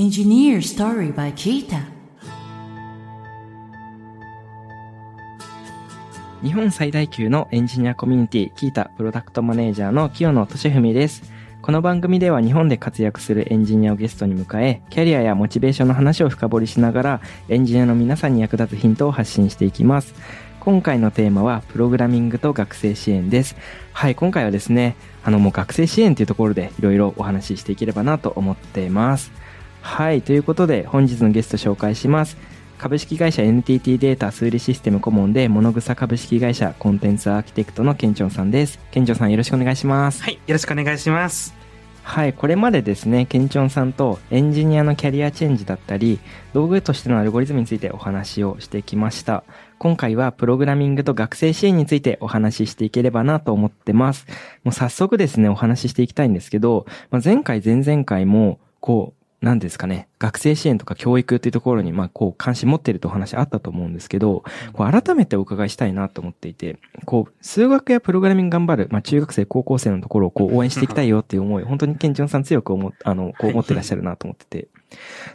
Engineer Story by Kita 日本最大級のエンジニアコミュニティ、キータプロダクトマネージャーの清野俊文です。この番組では日本で活躍するエンジニアをゲストに迎え、キャリアやモチベーションの話を深掘りしながら、エンジニアの皆さんに役立つヒントを発信していきます。今回のテーマは、プログラミングと学生支援です。はい、今回はですね、あのもう学生支援というところでいろいろお話ししていければなと思っています。はい、ということで本日のゲスト紹介します。株式会社 NTT データ数理システム顧問で、モノグサ株式会社コンテンツアーキテクトのケンチョンさんです。ケンチョンさんよろしくお願いします。はい、よろしくお願いします。はい、これまでですね、ケンチョンさんとエンジニアのキャリアチェンジだったり、道具としてのアルゴリズムについてお話をしてきました。今回はプログラミングと学生支援についてお話ししていければなと思ってます。もう早速ですね、お話ししていきたいんですけど、まあ、前回、前々回も、こう、なんですかね、学生支援とか教育っていうところに、まあ、こう、関心持っているとお話あったと思うんですけど、こう改めてお伺いしたいなと思っていて、こう、数学やプログラミング頑張る、まあ、中学生、高校生のところをこう、応援していきたいよっていう思い、本当にケンチョンさん強く思っ、あの、こう思ってらっしゃるなと思ってて、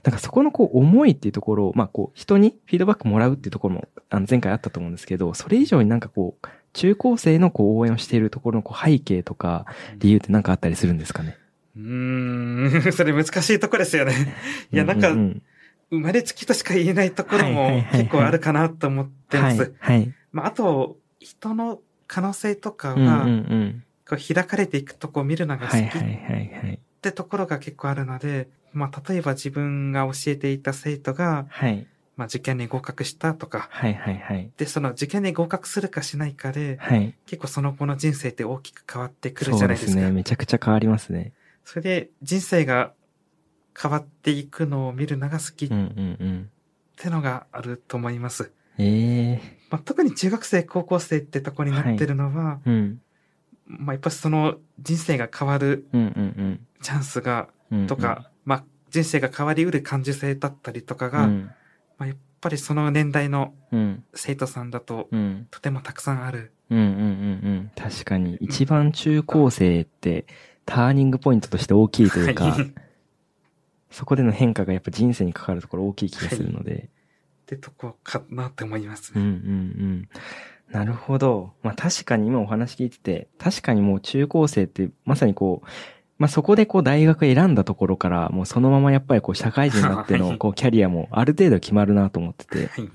なんかそこのこう、思いっていうところを、まあ、こう、人にフィードバックもらうっていうところも、あの、前回あったと思うんですけど、それ以上になんかこう、中高生のこう、応援をしているところのこう、背景とか、理由ってなんかあったりするんですかね？うーん、それ難しいとこですよね。いや、なんか、うう生まれつきとしか言えないところもはい結構あるかなと思ってます。はい、はい。まあ、あと、人の可能性とかうんうんうが、ん。こう開かれていくとこを見るのが好きっ。てところが結構あるので、まあ、例えば自分が教えていた生徒が、はい。まあ、受験に合格したとか、はいはいはい。で、その受験に合格するかしないかで、はい。結構その後の人生って大きく変わってくるじそうゃないですか。ですね。めちゃくちゃ変わりますね。それで人生が変わっていくのを見るのが好きっうんうんうん。てのがあると思います。ええまあ、特に中学生、高校生ってとこになってるのは、うん。まあ、やっぱその人生が変わるうんうんチャンスが、うん。うんとか、、まあ、人生が変わりうる感受性だったりとかが、うん。まあ、やっぱりその年代のうん。生徒さんだとうん。とてもたくさんある。うんうんうんうん。確かに。一番中高生って、ターニングポイントとして大きいというか、はいっそこでの変化がやっぱ人生にかかるところ大きい気がするので。てとこかなって思いますうんうんね。うん。なるほど。まあ確かに今お話聞いてて、確かにもう中高生ってまさにこう、まあそこでこう大学選んだところから、もうそのままやっぱりこう社会人になってはいの こうキャリアもある程度決まるなと思ってて、やっはい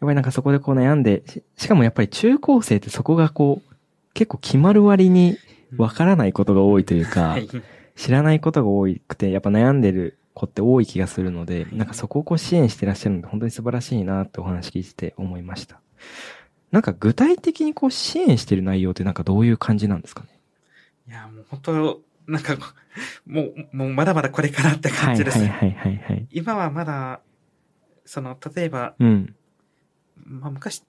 ぱりなんかそこでこう悩んで、ししかもやっぱり中高生ってそこがこう、結構決まる割にわからないことが多いというかは、い。知らないことが多くて、やっぱ悩んでる子って多い気がするので、なんかそこをこう支援してらっしゃるので本当に素晴らしいなってお話聞いてて思いました。なんか具体的にこう支援してる内容ってなんかどういう感じなんですかね？いや、もう本当、なんか、もう、もうまだまだこれからってはい感じです。はいはいはいはい。今はまだ、その、例えば、うん。まあ、昔、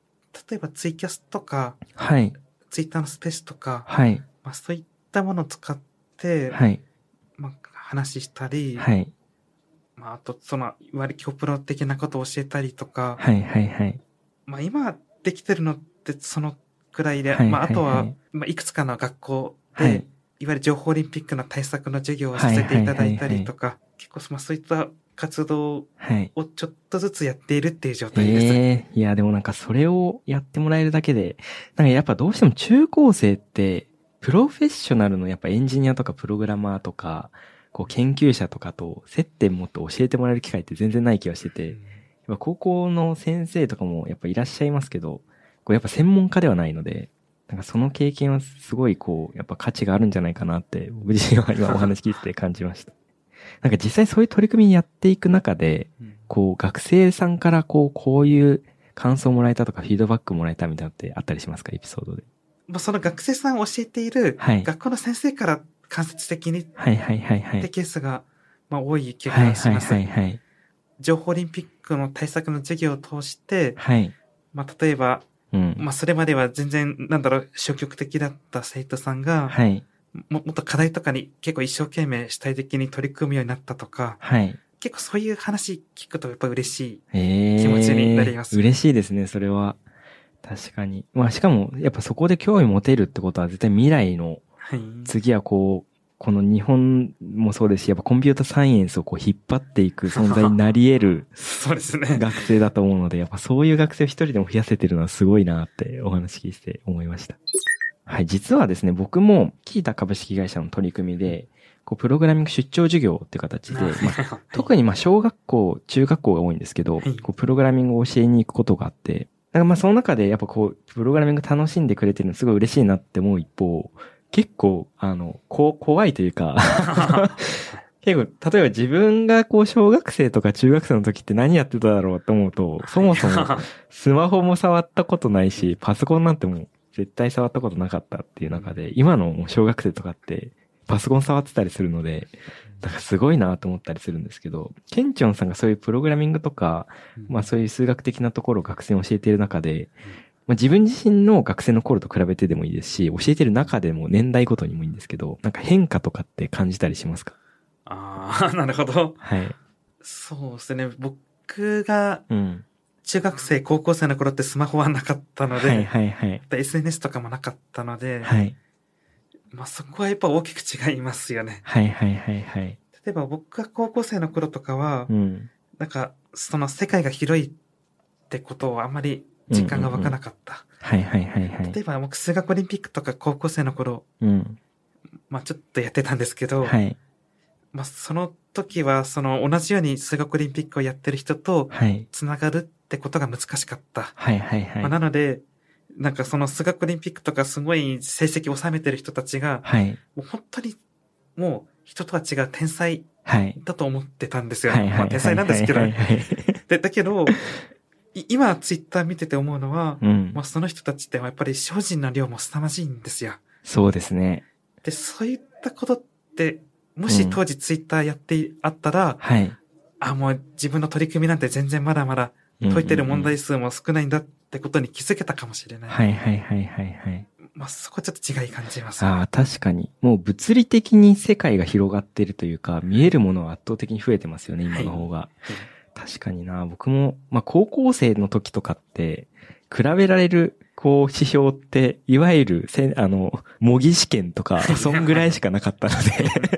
例えばツイキャスとか、はい。ツイッターのスペースとか、はい。まあ、そういったものを使って、はい。まあ、話したり、はい。まあ、あと、その、いわゆる教プロ的なことを教えたりとか、はいはいはい。まあ、今できてるのってそのくらいで、はいまあ、あとは、はいはいまあ、いくつかの学校で、はいい、わゆる情報オリンピックの対策の授業をさせていただいたりとか、結構、まあ、そういった活動はい。をちょっとずつやっているっていう状態です。ええいや、でもなんかそれをやってもらえるだけで、なんかやっぱどうしても中高生って、プロフェッショナルのやっぱエンジニアとかプログラマーとか、こう研究者とかと接点持って教えてもらえる機会って全然ない気がしてて、やっぱ高校の先生とかもやっぱいらっしゃいますけど、こうやっぱ専門家ではないので、なんかその経験はすごいこう、やっぱ価値があるんじゃないかなって、僕自身は今お話聞いてて感じました。なんか実際そういう取り組みやっていく中で、うんこう、学生さんからこう、こういう感想もらえたとか、フィードバックもらえたみたいなのってあったりしますか？エピソードで。まあ、その学生さんを教えている、はい学校の先生から間接的にっはいはいはいはい。てケースが、まあ、多い気はいはいがします。はいはい。情報オリンピックの対策の授業を通して、はい。まあ、例えば、うん。まあ、それまでは全然、なんだろう、消極的だった生徒さんが、はい。ももっと課題とかに結構一生懸命主体的に取り組むようになったとか、はい。結構そういう話聞くとやっぱ嬉しい。ええ気持ちになります嬉しいですね、それは。確かに。まあしかも、やっぱそこで興味持てるってことは絶対未来のはい。次はこう、この日本もそうですし、やっぱコンピュータサイエンスをこう引っ張っていく存在になり得る そうですね。学生だと思うので、やっぱそういう学生を一人でも増やせてるのはすごいなってお話聞いて思いました。はい、実はですね、僕もキータ株式会社の取り組みで、こう、プログラミング出張授業っていう形で、まあ、特にまあ小学校、中学校が多いんですけど、はいこうプログラミングを教えに行くことがあって、だからまあその中でやっぱこう、プログラミング楽しんでくれてるのすごい嬉しいなって思う一方、結構、あの、こ怖いというか、結構、例えば自分がこう小学生とか中学生の時って何やってただろうって思うと、そもそも スマホも触ったことないし、パソコンなんてもう絶対触ったことなかったっていう中で、今の小学生とかってパソコン触ってたりするので、だからすごいなと思ったりするんですけど、ケンチョンさんがそういうプログラミングとか、まあそういう数学的なところを学生に教えている中で、まあ自分自身の学生の頃と比べてでもいいですし、教えてる中でも年代ごとにもいいんですけど、なんか変化とかって感じたりしますか？ああ、なるほど。はい。そうですね。僕がうん。中学生、高校生の頃ってスマホはなかったので、はいはいはい。で SNS とかもなかったので、はい。まあそこはやっぱ大きく違いますよね。はいはいはいはい。例えば僕が高校生の頃とかは、うん。なんかその世界が広いってことをあんまり実感が湧かなかった。はいはいはいはい。例えば僕数学オリンピックとか高校生の頃、うん。まあちょっとやってたんですけど、はい。まあその時はその同じように数学オリンピックをやってる人とはい。つながるってことが難しかった。はいはいはい。まあ、なので、なんかその数学オリンピックとかすごい成績を収めてる人たちが、はい。もう本当にもう人とは違う天才はい。だと思ってたんですよ。はい。まあ天才なんですけど で、だけど、い今ツイッター見てて思うのは、うんま。あその人たちってやっぱり精進の量も凄まじいんですよ。そうですね。で、そういったことって、もし当時ツイッターやってあったら、はい。あ、もう自分の取り組みなんて全然まだまだ解いてる問題数も少ないんだってことに気づけたかもしれない。はいはいはいはいはい。まあそこちょっと違い感じます。ああ、確かに。もう物理的に世界が広がってるというか、見えるものは圧倒的に増えてますよね、今の方が。確かにな。僕も、まあ高校生の時とかって、比べられる、こう、指標って、いわゆる、せん、あの、模擬試験とか、そんぐらいしかなかったので、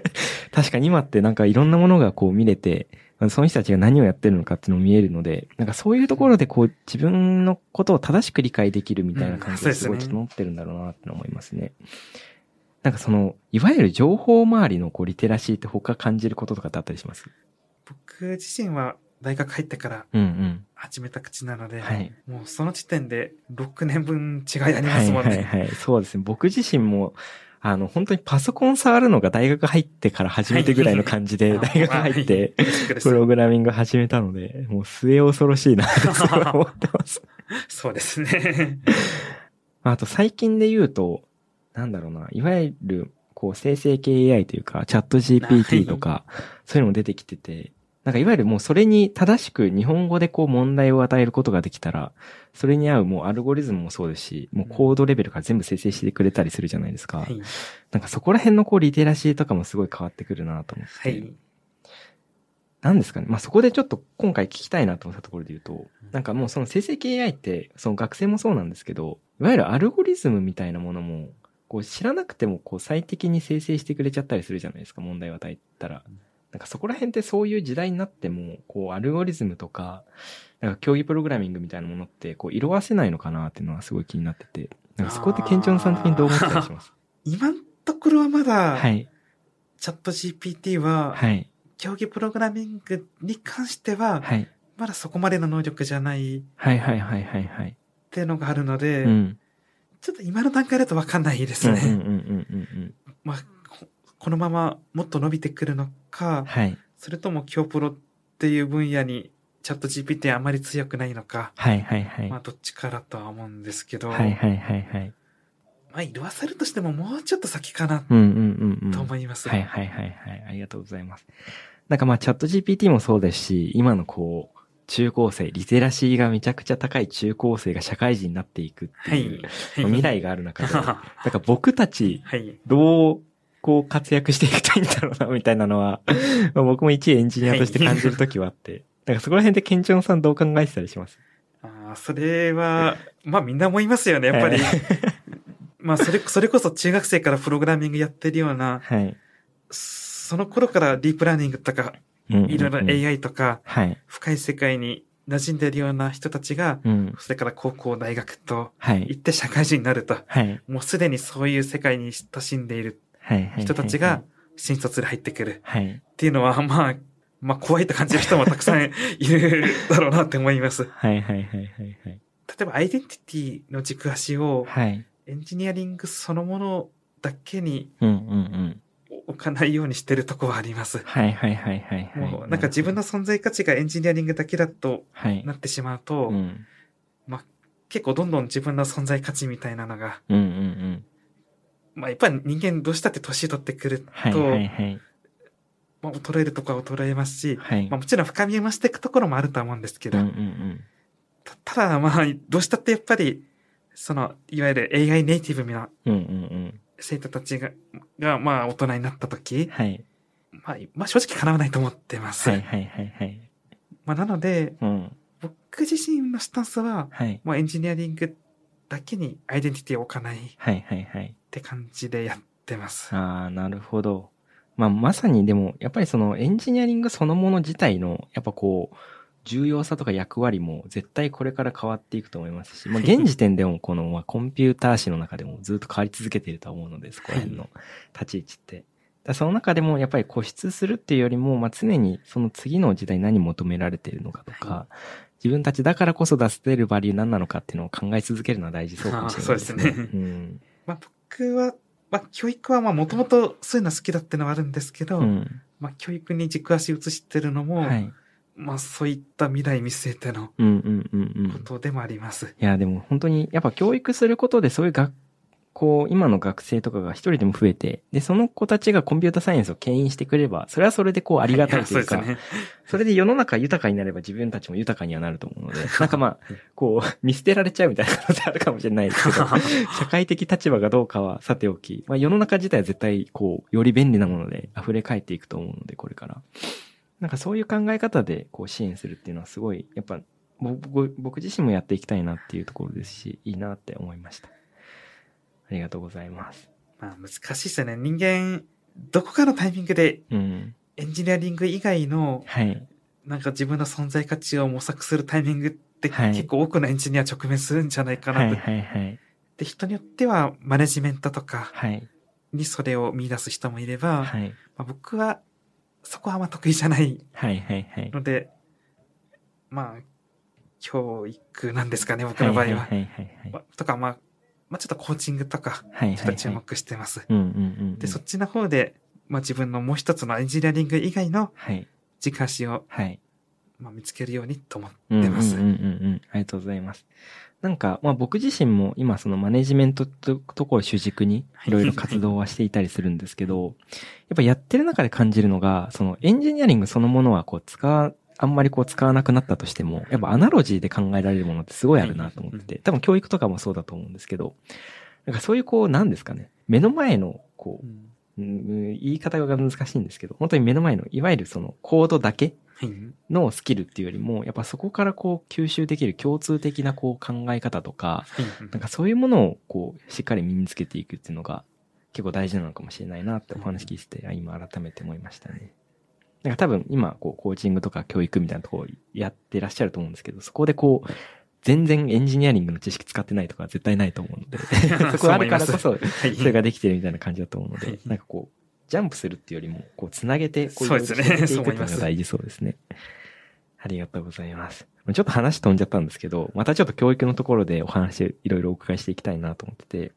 確かに今ってなんかいろんなものがこう見れて、その人たちが何をやってるのかっていうのも見えるので、なんかそういうところでこう自分のことを正しく理解できるみたいな感じうんがすごい整ってるんだろうなって思いますね。なんかその、いわゆる情報周りのこうリテラシーって他感じることとかってあったりします？僕自身は大学入ってからうんうん。始めた口なので、はい。もうその時点で6年分違いありますもんね。はいはいはい。そうですね。僕自身も、あの、本当にパソコン触るのが大学入ってから初めてぐらいの感じで、はい大学入って、プログラミング始めたので、もう末恐ろしいなってすごい思ってます。そうですね。あと最近で言うと、なんだろうな、いわゆる、こう、生成系 AI というか、チャット GPT とか、そういうのも出てきてて、なんかいわゆるもうそれに正しく日本語でこう問題を与えることができたら、それに合うもうアルゴリズムもそうですし、もうコードレベルから全部生成してくれたりするじゃないですか。はい。なんかそこら辺のこうリテラシーとかもすごい変わってくるなと思って。はい。なんですかね。まあ、そこでちょっと今回聞きたいなと思ったところで言うと、なんかもうその生成系 AI って、その学生もそうなんですけど、いわゆるアルゴリズムみたいなものも、こう知らなくてもこう最適に生成してくれちゃったりするじゃないですか、問題を与えたら。なんかそこら辺ってそういう時代になっても、こうアルゴリズムとか、なんか競技プログラミングみたいなものって、こう色褪せないのかなっていうのはすごい気になってて、なんかそこってケンチョンさん的にどう思ったりします？今のところはまだ、はい。チャット GPT は、はい。競技プログラミングに関しては、はい。まだそこまでの能力じゃないっはいはいはいはいはい。ていうのがあるので、うん。ちょっと今の段階だとわかんないですね。うんうんうんうんうんうん。まあ、ここのままもっと伸びてくるのか、はい。それとも強プロっていう分野にチャット GPT あまり強くないのか、はいはいはい。まあどっちからとは思うんですけど、はいはいはいはい。まあ色あせるとしてももうちょっと先かな。と思います。はいはいはいはい。ありがとうございます。なんかまあチャット GPT もそうですし、今のこう、中高生、リテラシーがめちゃくちゃ高い中高生が社会人になっていくってはいいう、。未来がある中で、なんはか僕たち、い。どう、こう活躍していきたいんだろうな、みたいなのは、ま あ僕も一エンジニアとして感じるときはあって、なんかそこら辺でケンチョンさんどう考えてたりします？ああ、それは、まあみんな思いますよね、やっぱりはい。まあそれ、それこそ中学生からプログラミングやってるような、はい。その頃からディープラーニングとか、いろいろ AI とか、はい。深い世界に馴染んでいるような人たちが、うん。それから高校、大学とはい。行って社会人になると、はい。もうすでにそういう世界に親しんでいる人たちが、新卒で入ってくるはい。っていうのは、まあ、まあ怖いと感じる人もたくさんいるだろうなって思います。はい。はい。はい。はい。はい。例えばアイデンティティの軸足をはい。エンジニアリングそのものだけに。置かないようにしてるとこはあります。はい。はい。はい。はい。はい。もうなんか自分の存在価値がエンジニアリングだけだとはい。なってしまうと、うん。結構どんどん自分の存在価値みたいなのが、うんうんうん。まあやっぱり人間どうしたって年取ってくると、はい。はい。はい。まあ衰えるとこは衰えますし、はいまあ。もちろん深みを増していくところもあるとは思うんですけど、うんうんうん。たただまあどうしたってやっぱり、その、いわゆる AI ネイティブなうんうんうん。生徒たちが、がまあ大人になった時、はい。まあ、まあ正直叶わないと思ってます。はいはいはいはい。まあなので、うん。僕自身のスタンスは、はい。もうエンジニアリングだけにアイデンティティを置かないっはいはいはい。て感じでやってます。ああ、なるほど。まあ、まさにでも、やっぱりそのエンジニアリングそのもの自体の、やっぱこう、重要さとか役割も絶対これから変わっていくと思いますし、まあ、現時点でも この、まあ、コンピューター史の中でもずっと変わり続けていると思うので、そこら辺の立ち位置って。だその中でもやっぱり固執するっていうよりも、まあ、常にその次の時代に何求められているのかとか、自分たちだからこそ出せるバリュー何なのかっていうのを考え続けるのは大事そうかもしれないですね。そうですねうん。まあ僕は、まあ教育はまあもともとそういうの好きだってのはあるんですけど、うん。まあ教育に軸足移してるのも、はい。まあそういった未来見据えてのうんうんうんうん。ことでもあります。いや、でも本当に、やっぱ教育することでそういう学校、今の学生とかが一人でも増えて、で、その子たちがコンピュータサイエンスを牽引してくれれば、それはそれでこうありがたいというか、そうですね。それで世の中豊かになれば自分たちも豊かにはなると思うので、なんかまあ、こう、見捨てられちゃうみたいな可能性あるかもしれないですけど、社会的立場がどうかはさておき、まあ世の中自体は絶対こう、より便利なもので溢れ返っていくと思うので、これから。なんかそういう考え方でこう支援するっていうのはすごい、やっぱ僕僕自身もやっていきたいなっていうところですし、いいなって思いました。ありがとうございます。まあ難しいですよね。人間、どこかのタイミングでうん。エンジニアリング以外の、はい。なんか自分の存在価値を模索するタイミングってはい結構多くのエンジニア直面するんじゃないかはないと。はいはい。で、人によってはマネジメントとかはい。にそれを見出す人もいれば、はい。まあ、僕はそこはあんま得意じゃないはいはいはい。ので、まあ、教育なんですかね、僕の場合は。はいはいはいはい。まとか、まあ、まあちょっとコーチングとか。ちょっと注目してます。で、そっちの方で、まあ自分のもう一つのエンジニアリング以外のはい。軸足を、はい。まあ、見つけるようにと思うんってます。うんうんうんうん。ありがとうございます。なんか、まあ僕自身も今そのマネジメントとところを主軸にいろいろ活動はしていたりするんですけど、やっぱやってる中で感じるのが、そのエンジニアリングそのものはこう使わ、あんまりこう使わなくなったとしても、やっぱアナロジーで考えられるものってすごいあるなと思ってて、多分教育とかもそうだと思うんですけど、なんかそういうこう、なんですかね、目の前のこう、うん。うん言い方が難しいんですけど、本当に目の前の、いわゆるそのコードだけはい。のスキルっていうよりも、やっぱそこからこう吸収できる共通的なこう考え方とか、なんかそうい。うものをこうしっかり身につけていくっていうのが結構大事なのかもしれないなってお話聞いてて、あ今改めて思いましたね。なんか多分今こうコーチングとか教育みたいなところをやってらっしゃると思うんですけど、そこでこう、全然エンジニアリングの知識使ってないとか絶対ないと思うので、そこあるからこそ、はい。それができてるみたいな感じだと思うのではい、なんかこう、ジャンプするっていうよりも、こう、つなげて、こう、そうですね。そう思います。のが大事そうですね。ありがとうございます。ちょっと話飛んじゃったんですけど、またちょっと教育のところでお話いろいろお伺いしていきたいなと思ってて、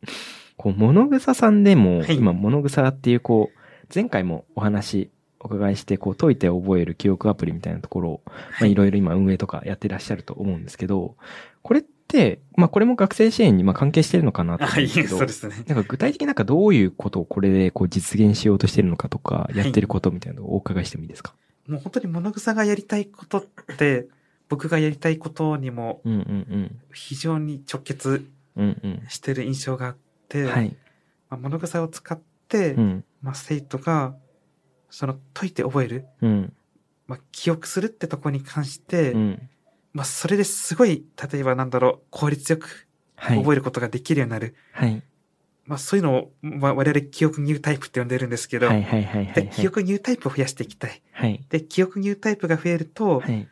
こう、物草さんでも、はい。今、物草っていう、こう、前回もお話お伺いして、こう、解いて覚える記憶アプリみたいなところを、まあ、いろいろ今運営とかやってらっしゃると思うんですけど、これって、まあ、これも学生支援にまあ関係してるのかなと思はい、うんですけど、そうですね。なんか具体的になんかどういうことをこれでこう実現しようとしてるのかとか、いやってることみたいなのをお伺いしてもいいですか、もう本当に物草がやりたいことって、僕がやりたいことにも非常に直結してる印象があって、うん。はい。まあ、物草を使って、うん。まあ、生徒が、その解いて覚える、うん。まあ、記憶するってとこに関して、うん。まあ、それですごい、例えばなんだろう、効率よくはい。覚えることができるようになる。はい。まあそういうのを、まあ、我々記憶ニュータイプって呼んでるんですけど、はいはいはいはい、で記憶ニュータイプを増やしていきたい。はい。で、記憶ニュータイプが増えると、はい。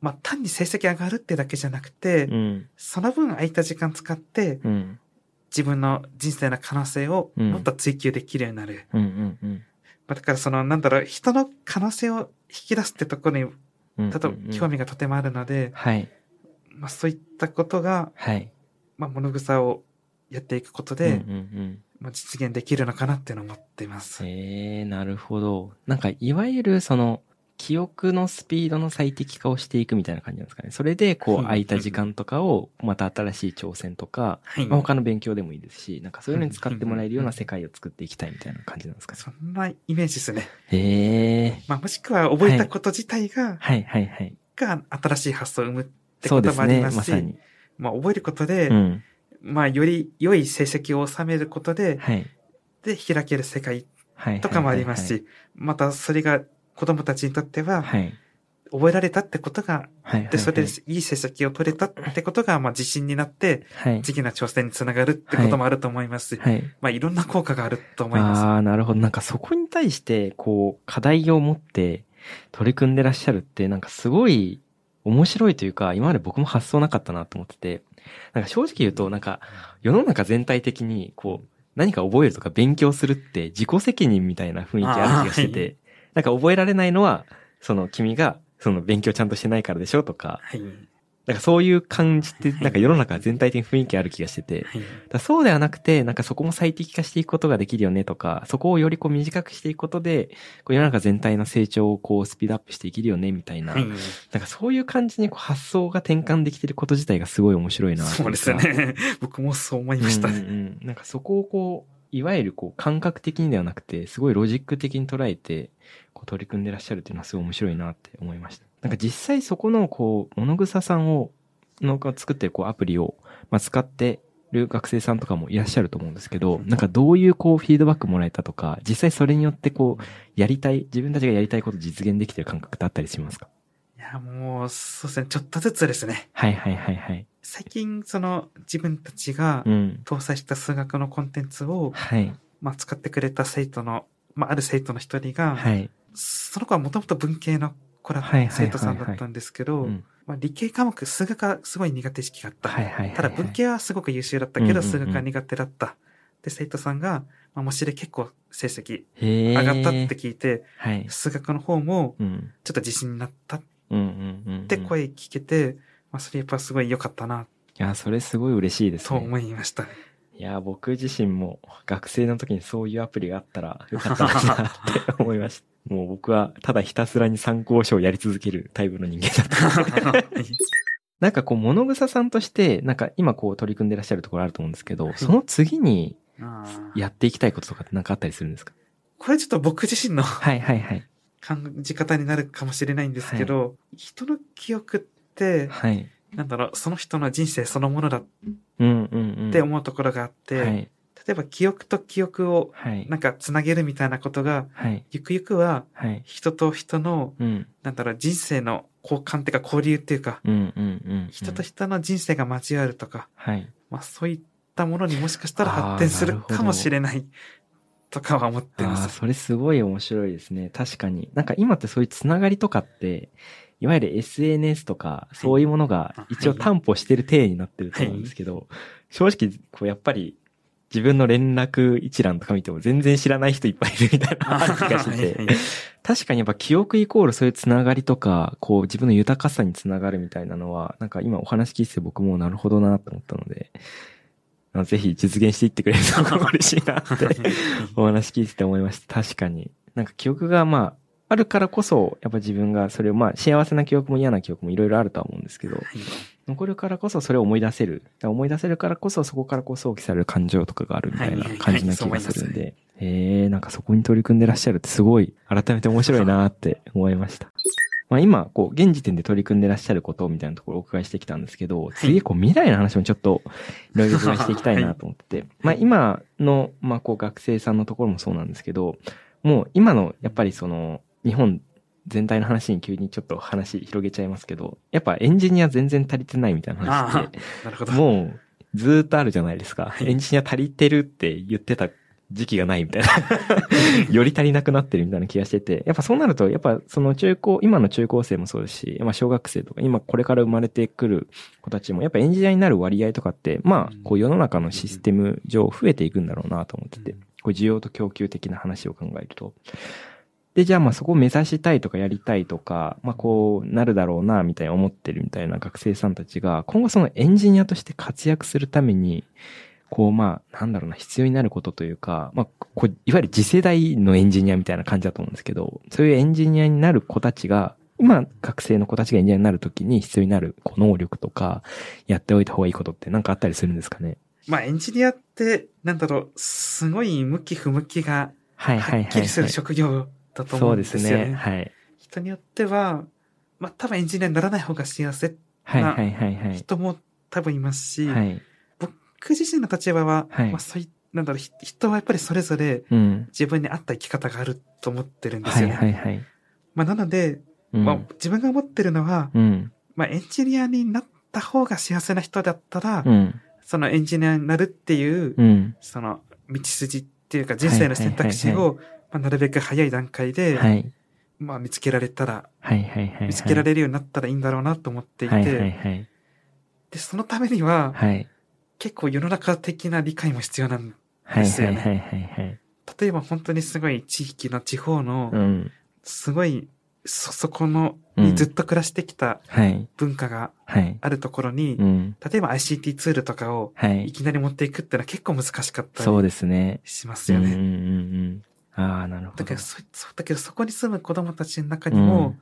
まあ単に成績上がるってだけじゃなくて、うん。その分空いた時間使って、うん。自分の人生の可能性をうんもっと追求できるようになる。うんうんうん。まあだからその、なんだろう、人の可能性を引き出すってところに、だ興味がとてもあるので、はい。まあそういったことが、はい。まあ物草をやっていくことで、うんうんうん。まあ実現できるのかなっていうのを思っています。ええなるほど。なんか、いわゆるその、記憶のスピードの最適化をしていくみたいな感じなんですかね。それで、こう、はい空いた時間とかを、また新しい挑戦とか、はい。まあ、他の勉強でもいいですし、なんかそういうのに使ってもらえるような世界を作っていきたいみたいな感じなんですかね。そんなイメージですね。へえまあもしくは覚えたこと自体が、はいはいはい。が新しい発想を生むってこともありますし、まさに。まあ覚えることで、うん。まあより良い成績を収めることで、はい。で開ける世界はい。とかもありますし、またそれが子供たちにとっては、はい。覚えられたってことが。で、それでいい成績を取れたってことが、まあ自信になって、はい。次の挑戦につながるってこともあると思います。はい。まあいろんな効果があると思います。ああ、なるほど。なんかそこに対して、こう、課題を持って取り組んでらっしゃるって、なんかすごい面白いというか、今まで僕も発想なかったなと思ってて、なんか正直言うと、なんか世の中全体的に、こう、何か覚えるとか勉強するって自己責任みたいな雰囲気ある気がしてて、なんか覚えられないのは、その君が、その勉強ちゃんとしてないからでしょとか、はい。なんかそういう感じって、はいなんか世の中全体的に雰囲気ある気がしてて、はい。だそうではなくて、なんかそこも最適化していくことができるよねとか、そこをよりこう短くしていくことで、こう世の中全体の成長をこうスピードアップしていけるよねみたいな、はい。なんかそういう感じにこう発想が転換できてること自体がすごい面白いなそうですよ。ね。僕もそう思いました。うんうんうんなんかそこをこう、いわゆるこう感覚的にではなくて、すごいロジック的に捉えて、こう取り組んでらっしゃるっていうのはすごい面白いなって思いました。なんか実際そこのこう、物草さんを、のが作ってるこうアプリを、まあ、使ってる学生さんとかもいらっしゃると思うんですけど、なんかどういうこうフィードバックもらえたとか、実際それによってこう、やりたい、自分たちがやりたいこと実現できてる感覚ってあったりしますか？いや、もう、そうですね。ちょっとずつですね。はいはいはいはい。最近、その、自分たちがうん。搭載した数学のコンテンツを、はい。まあ、使ってくれた生徒の、まあ、ある生徒の一人が、はい。その子はもともと文系の子だ、はいはいはいはい生徒さんだったんですけど、うんまあ、理系科目、数学はすごい苦手意識があった。はいはいはいはいただ文系はすごく優秀だったけど、うんうんうん数学は苦手だった。で、生徒さんが、まあ、模試で結構成績上がったって聞いて、はい。数学の方もうん。ちょっと自信になったっうんうんうんうん。て声聞けて、まあ、それやっぱすごい良かったな、いや、それすごい嬉しいですとね。思いました。いや、僕自身も学生の時にそういうアプリがあったらよかったなって思いました。もう僕はただひたすらに参考書をやり続けるタイプの人間だった。なんかこう、物草さんとして、なんか今こう取り組んでらっしゃるところあると思うんですけど、その次にやっていきたいこととかってなんかあったりするんですか？これちょっと僕自身のはいはいはい。感じ方になるかもしれないんですけど、人の記憶って、はい。なんだろう、その人の人生そのものだっうんうんうん。て思うところがあって、はい。例えば記憶と記憶をはい。なんかつなげるみたいなことが、はい。ゆくゆくははい。人と人の、うん。なんだろう、人生の交換っていうか交流っていうか、うんうんうん。人と人の人生が交わるとか、はい。まあそういったものにもしかしたら発展するかもしれないとかは思ってまああ、す。それすごい面白いですね。確かに。なんか今ってそういうつながりとかって、いわゆる SNS とか、そういうものが一応担保してる体になってると思うんですけど、正直、こうやっぱり自分の連絡一覧とか見ても全然知らない人いっぱいいるみたいな 気がしてて、確かにやっぱ記憶イコールそういうつながりとか、こう自分の豊かさにつながるみたいなのは、なんか今お話聞いてて僕もなるほどなと思ったので、あのぜひ実現していってくれると嬉しいなって お話聞いてて思いました。確かに。なんか記憶がまあ、あるからこそ、やっぱ自分がそれをまあ、幸せな記憶も嫌な記憶もいろいろあるとは思うんですけど、残るからこそそれを思い出せる。思い出せるからこそそこからこう想起される感情とかがあるみたいなはい感じな気がするんはいで、えー、なんかそこに取り組んでらっしゃるってすごい改めて面白いなって思いました。まあ今、こう、現時点で取り組んでらっしゃることみたいなところをお伺いしてきたんですけど、次、こう、未来の話もちょっと、いろいろ伺いしていきたいなと思ってて、まあ今の、まあこう、学生さんのところもそうなんですけど、もう今の、やっぱりその、日本全体の話に急にちょっと話広げちゃいますけど、やっぱエンジニア全然足りてないみたいな話あって。もう、ずーっとあるじゃないですか。はいエンジニア足りてるって言ってた時期がないみたいな。より足りなくなってるみたいな気がしてて。やっぱそうなると、やっぱその中高、今の中高生もそうですし、まあ小学生とか、今これから生まれてくる子たちも、やっぱエンジニアになる割合とかって、まあ、こう世の中のシステム上増えていくんだろうなと思ってて。こう需要と供給的な話を考えると。で、じゃあまあそこを目指したいとかやりたいとか、まあこうなるだろうな、みたいな思ってるみたいな学生さんたちが、今後そのエンジニアとして活躍するために、こうまあ、なんだろうな、必要になることというか、まあ、こう、いわゆる次世代のエンジニアみたいな感じだと思うんですけど、そういうエンジニアになる子たちが、今、学生の子たちがエンジニアになるときに必要になるこう能力とか、やっておいた方がいいことってなんかあったりするんですかね？まあエンジニアって、なんだろう、すごい向き不向きがはいはいはい、はっきりする職業だと思そううんでですすよね。ね。はい。人によっては、まあ多分エンジニアにならない方が幸せはいはいはいはい。人も多分いますし、はい。僕自身の立場は、はいまあそういなんだろう、ひ人はやっぱりそれぞれうん。自分に合った生き方があると思ってるんですはいよね。はいはい。まあなので、うんまあ自分が思ってるのは、うん。まあエンジニアになった方が幸せな人だったら、うん。そのエンジニアになるっていう、うん。その道筋っていうか人生の選択肢はいはいを、まあなるべく早い段階で、はい。まあ見つけられたら、はいはいはい。見つけられるようになったらいいんだろうなと思っていて、はいはいはい。で、そのためには、はい。結構世の中的な理解も必要なんはいですよねはいはいはいはい。例えば本当にすごい地域の地方のう、ん。すごい、そ、そこの、うんにずっと暮らしてきたはい。文化がはい。あるところに、うん。例えば ICT ツールとかをはい。いきなり持っていくってのは結構難しかったそうりですね。しますよね。うんうんうんうん。ああ、なるほど。だけど、そ、だけどそこに住む子供たちの中にも、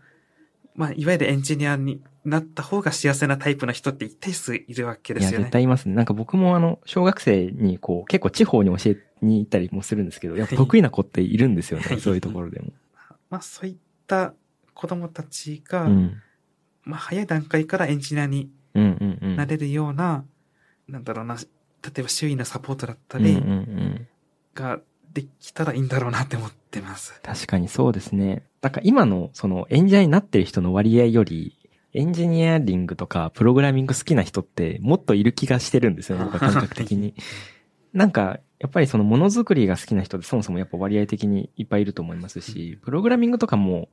まあ、いわゆるエンジニアになった方が幸せなタイプの人って一定数いるわけでいや、すよね。絶対いますね。なんか僕もあの、小学生にこう、結構地方に教えに行ったりもするんですけど、やっぱ得意な子っているんですよね。はいそういうところでも。まあ、そういった子供たちが、うん。まあ、早い段階からエンジニアにうんうんうん。なれるような、なんだろうな、例えば周囲のサポートだったりうんうんうん。ができたらいいんだろうなって思ってます。確かにそうですね。なんか今のそのエンジニアになってる人の割合より、エンジニアリングとかプログラミング好きな人ってもっといる気がしてるんですよね、僕は感覚的に。なんか、やっぱりそのものづくりが好きな人ってそもそもやっぱ割合的にいっぱいいると思いますし、プログラミングとかも、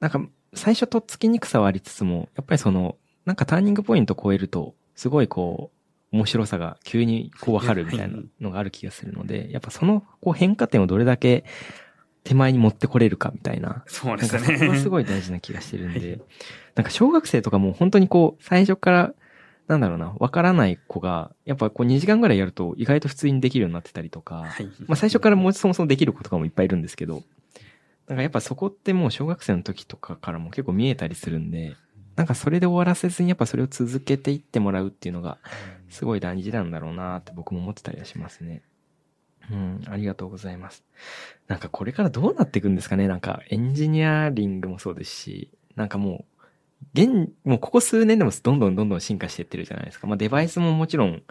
なんか最初とっつきにくさはありつつも、やっぱりその、なんかターニングポイントを超えると、すごいこう、面白さが急にこうわかるみたいなのがある気がするので、やっぱそのこう変化点をどれだけ手前に持ってこれるかみたいな。そうなんかですね。そこがすごい大事な気がしてるんはで、なんか小学生とかも本当にこう、最初から、なんだろうな、わからない子が、やっぱこう2時間ぐらいやると意外と普通にできるようになってたりとか、はい。まあ最初からもうそもそもできる子とかもいっぱいいるんですけど、なんかやっぱそこってもう小学生の時とかからも結構見えたりするんで、なんかそれで終わらせずにやっぱそれを続けていってもらうっていうのが、すごい大事なんだろうなって僕も思ってたりはしますね。うん、ありがとうございます。なんかこれからどうなっていくんですかね？なんかエンジニアリングもそうですし、なんかもう、現、もうここ数年でもどんどんどんどん進化していってるじゃないですか。まあデバイスももちろん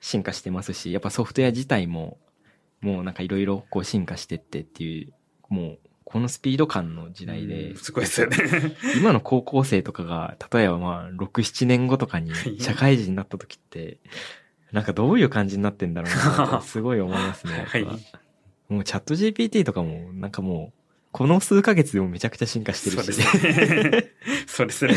進化してますし、やっぱソフトウェア自体も、もうなんかいろいろこう進化してってっていう、もうこのスピード感の時代で、すごいですよね。今の高校生とかが、例えばまあ、6、7年後とかにはい社会人になった時って、なんかどういう感じになってんだろうな すごい思いますね。はいもうチャット GPT とかも、なんかもう、この数ヶ月でもめちゃくちゃ進化してるし、そうですね。そうですね。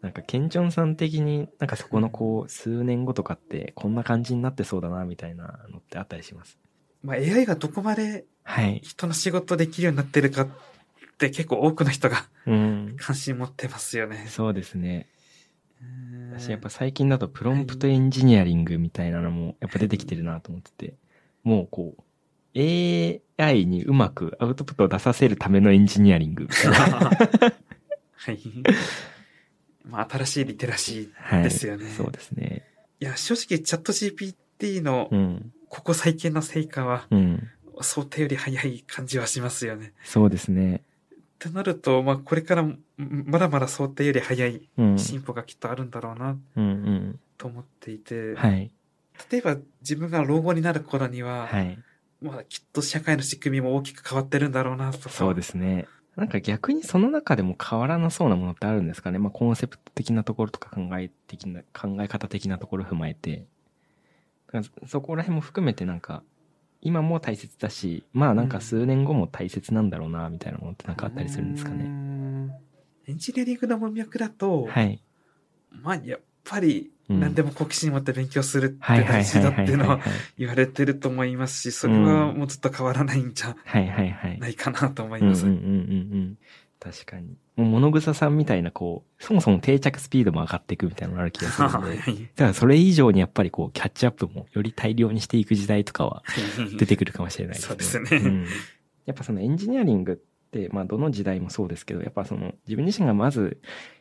なんかケンチョンさん的になんかそこのこう、数年後とかってこんな感じになってそうだな、みたいなのってあったりします？まあ AI がどこまではい。人の仕事できるようになってるかって結構多くの人がうん。関心持ってますよね。そうですね。うん私やっぱ最近だとプロンプトエンジニアリングみたいなのもやっぱ出てきてるなと思ってて、もうこう、AI にうまくアウトプットを出させるためのエンジニアリングみたいな。はい。まあ新しいリテラシはい。ーですよね。そうですね。いや、正直チャット GPT のうん。ここ最近の成果はうん。想定より早い感じはしますよね。そうですね。ってなると、まあこれからもまだまだ想定より早いうん。進歩がきっとあるんだろうなうんと思っていて、うん。はい。例えば自分が老後になる頃には、はい。まあきっと社会の仕組みも大きく変わってるんだろうなとか。そうですね。なんか逆にその中でも変わらなそうなものってあるんですかね。まあコンセプト的なところとか考え的な、考え方的なところを踏まえて。そこら辺も含めてなんか、今も大切だし、まあなんか数年後も大切なんだろうな、みたいなものってなんかあったりするんですかね。んエンジニアリングの文脈だと、はい。まあやっぱりうん何でも好奇心持って勉強するって大事だっていうのは。言われてると思いますし、それはもうずっと変わらないんじゃ。ないかなと思います。うんうんうんうんうん。確かに。もう物草さんみたいなこう、そもそも定着スピードも上がっていくみたいなのがある気がするので。だからそれ以上にやっぱりこう、キャッチアップもより大量にしていく時代とかは出てくるかもしれないですね。そうですねんやっぱそのエンジニアリングって、まあどの時代もそうですけど、やっぱその自分自身がまず、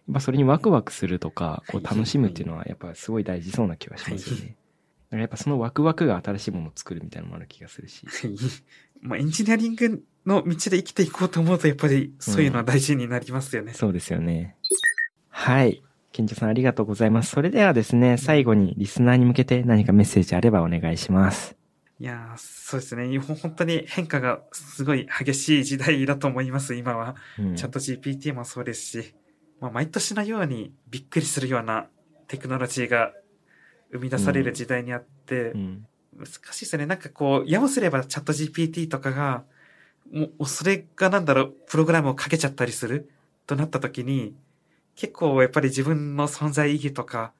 やっぱそれにワクワクするとか、こう楽しむっていうのはやっぱすごい大事そうな気がしますよね。はいだからやっぱそのワクワクが新しいものを作るみたいなのもある気がするし。はいまあ、エンジニアリングの道で生きていこうと思うと、やっぱりそういうのは大事になりますよね。そうですよね。はい。ケンチョさんありがとうございます。それではですね、最後にリスナーに向けて何かメッセージあればお願いします。いやーそうですね。ほ本当に変化がすごい激しい時代だと思います、今は。うんチャット GPT もそうですし、まあ、毎年のようにびっくりするようなテクノロジーが生み出される時代にあって、うん難しいですね。なんかこう、やもすればチャット GPT とかが、もう、それがなんだろう、プログラムをかけちゃったりするとなった時に、結構やっぱり自分の存在意義とか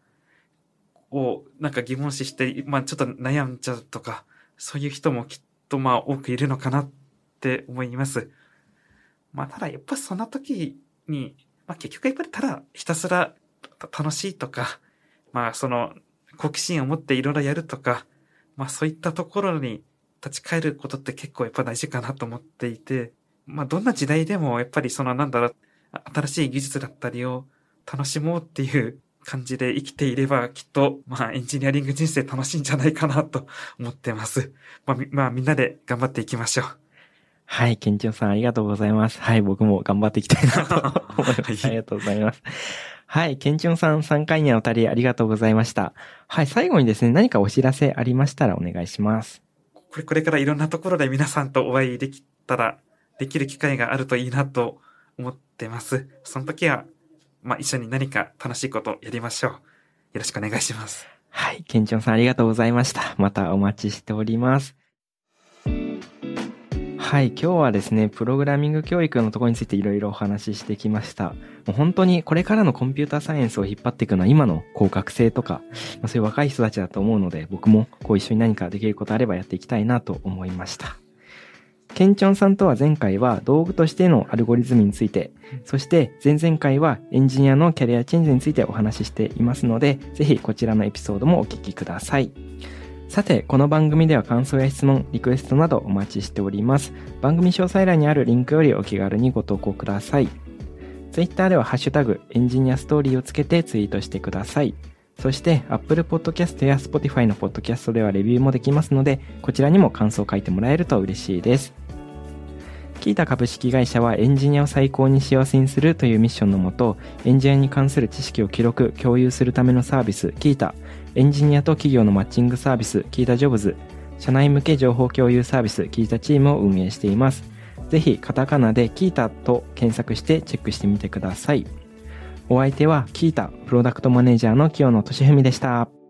をなんか疑問視して、まあちょっと悩んじゃうとか、そういう人もきっとまあ多くいるのかなって思います。まあただやっぱそんな時に、まあ結局やっぱりただひたすら楽しいとか、まあその好奇心を持っていろいろやるとか、まあそういったところに立ち返ることって結構やっぱ大事かなと思っていて、まあどんな時代でもやっぱりそのなんだろう、新しい技術だったりを楽しもうっていう感じで生きていればきっとまあエンジニアリング人生楽しいんじゃないかなと思ってます。まあみまあみんなで頑張っていきましょう。はい、ケンチョンさんありがとうございます。はい、僕も頑張っていきたいなと思います。はいありがとうございます。はい、ケンチョンさん3回にわたりありがとうございました。はい、最後にですね、何かお知らせありましたらお願いします。これこれからいろんなところで皆さんとお会いできたら、できる機会があるといいなと思ってます。その時は、まあ一緒に何か楽しいことをやりましょう。よろしくお願いします。はい、ケンチョンさんありがとうございました。またお待ちしております。はい、今日はですね、プログラミング教育のところについていろいろお話ししてきました。もう本当にこれからのコンピューターサイエンスを引っ張っていくのは今のこう学生とか、まあ、そういう若い人たちだと思うので、僕もこう一緒に何かできることあればやっていきたいなと思いました。ケンチョンさんとは前回は道具としてのアルゴリズムについて、そして前々回はエンジニアのキャリアチェンジについてお話ししていますので、ぜひこちらのエピソードもお聞きください。さて、この番組では感想や質問、リクエストなどお待ちしております。番組詳細欄にあるリンクよりお気軽にご投稿ください。Twitter ではハッシュタグエンジニアストーリーをつけてツイートしてください。そして Apple Podcast や Spotify の Podcast ではレビューもできますので、こちらにも感想を書いてもらえると嬉しいです。キータ株式会社はエンジニアを最高に幸せにするというミッションのもと、エンジニアに関する知識を記録、共有するためのサービス、キータ、エンジニアと企業のマッチングサービス、キータジョブズ、社内向け情報共有サービス、キータチームを運営しています。ぜひ、カタカナでキータと検索してチェックしてみてください。お相手はキータプロダクトマネージャーの清野俊文でした。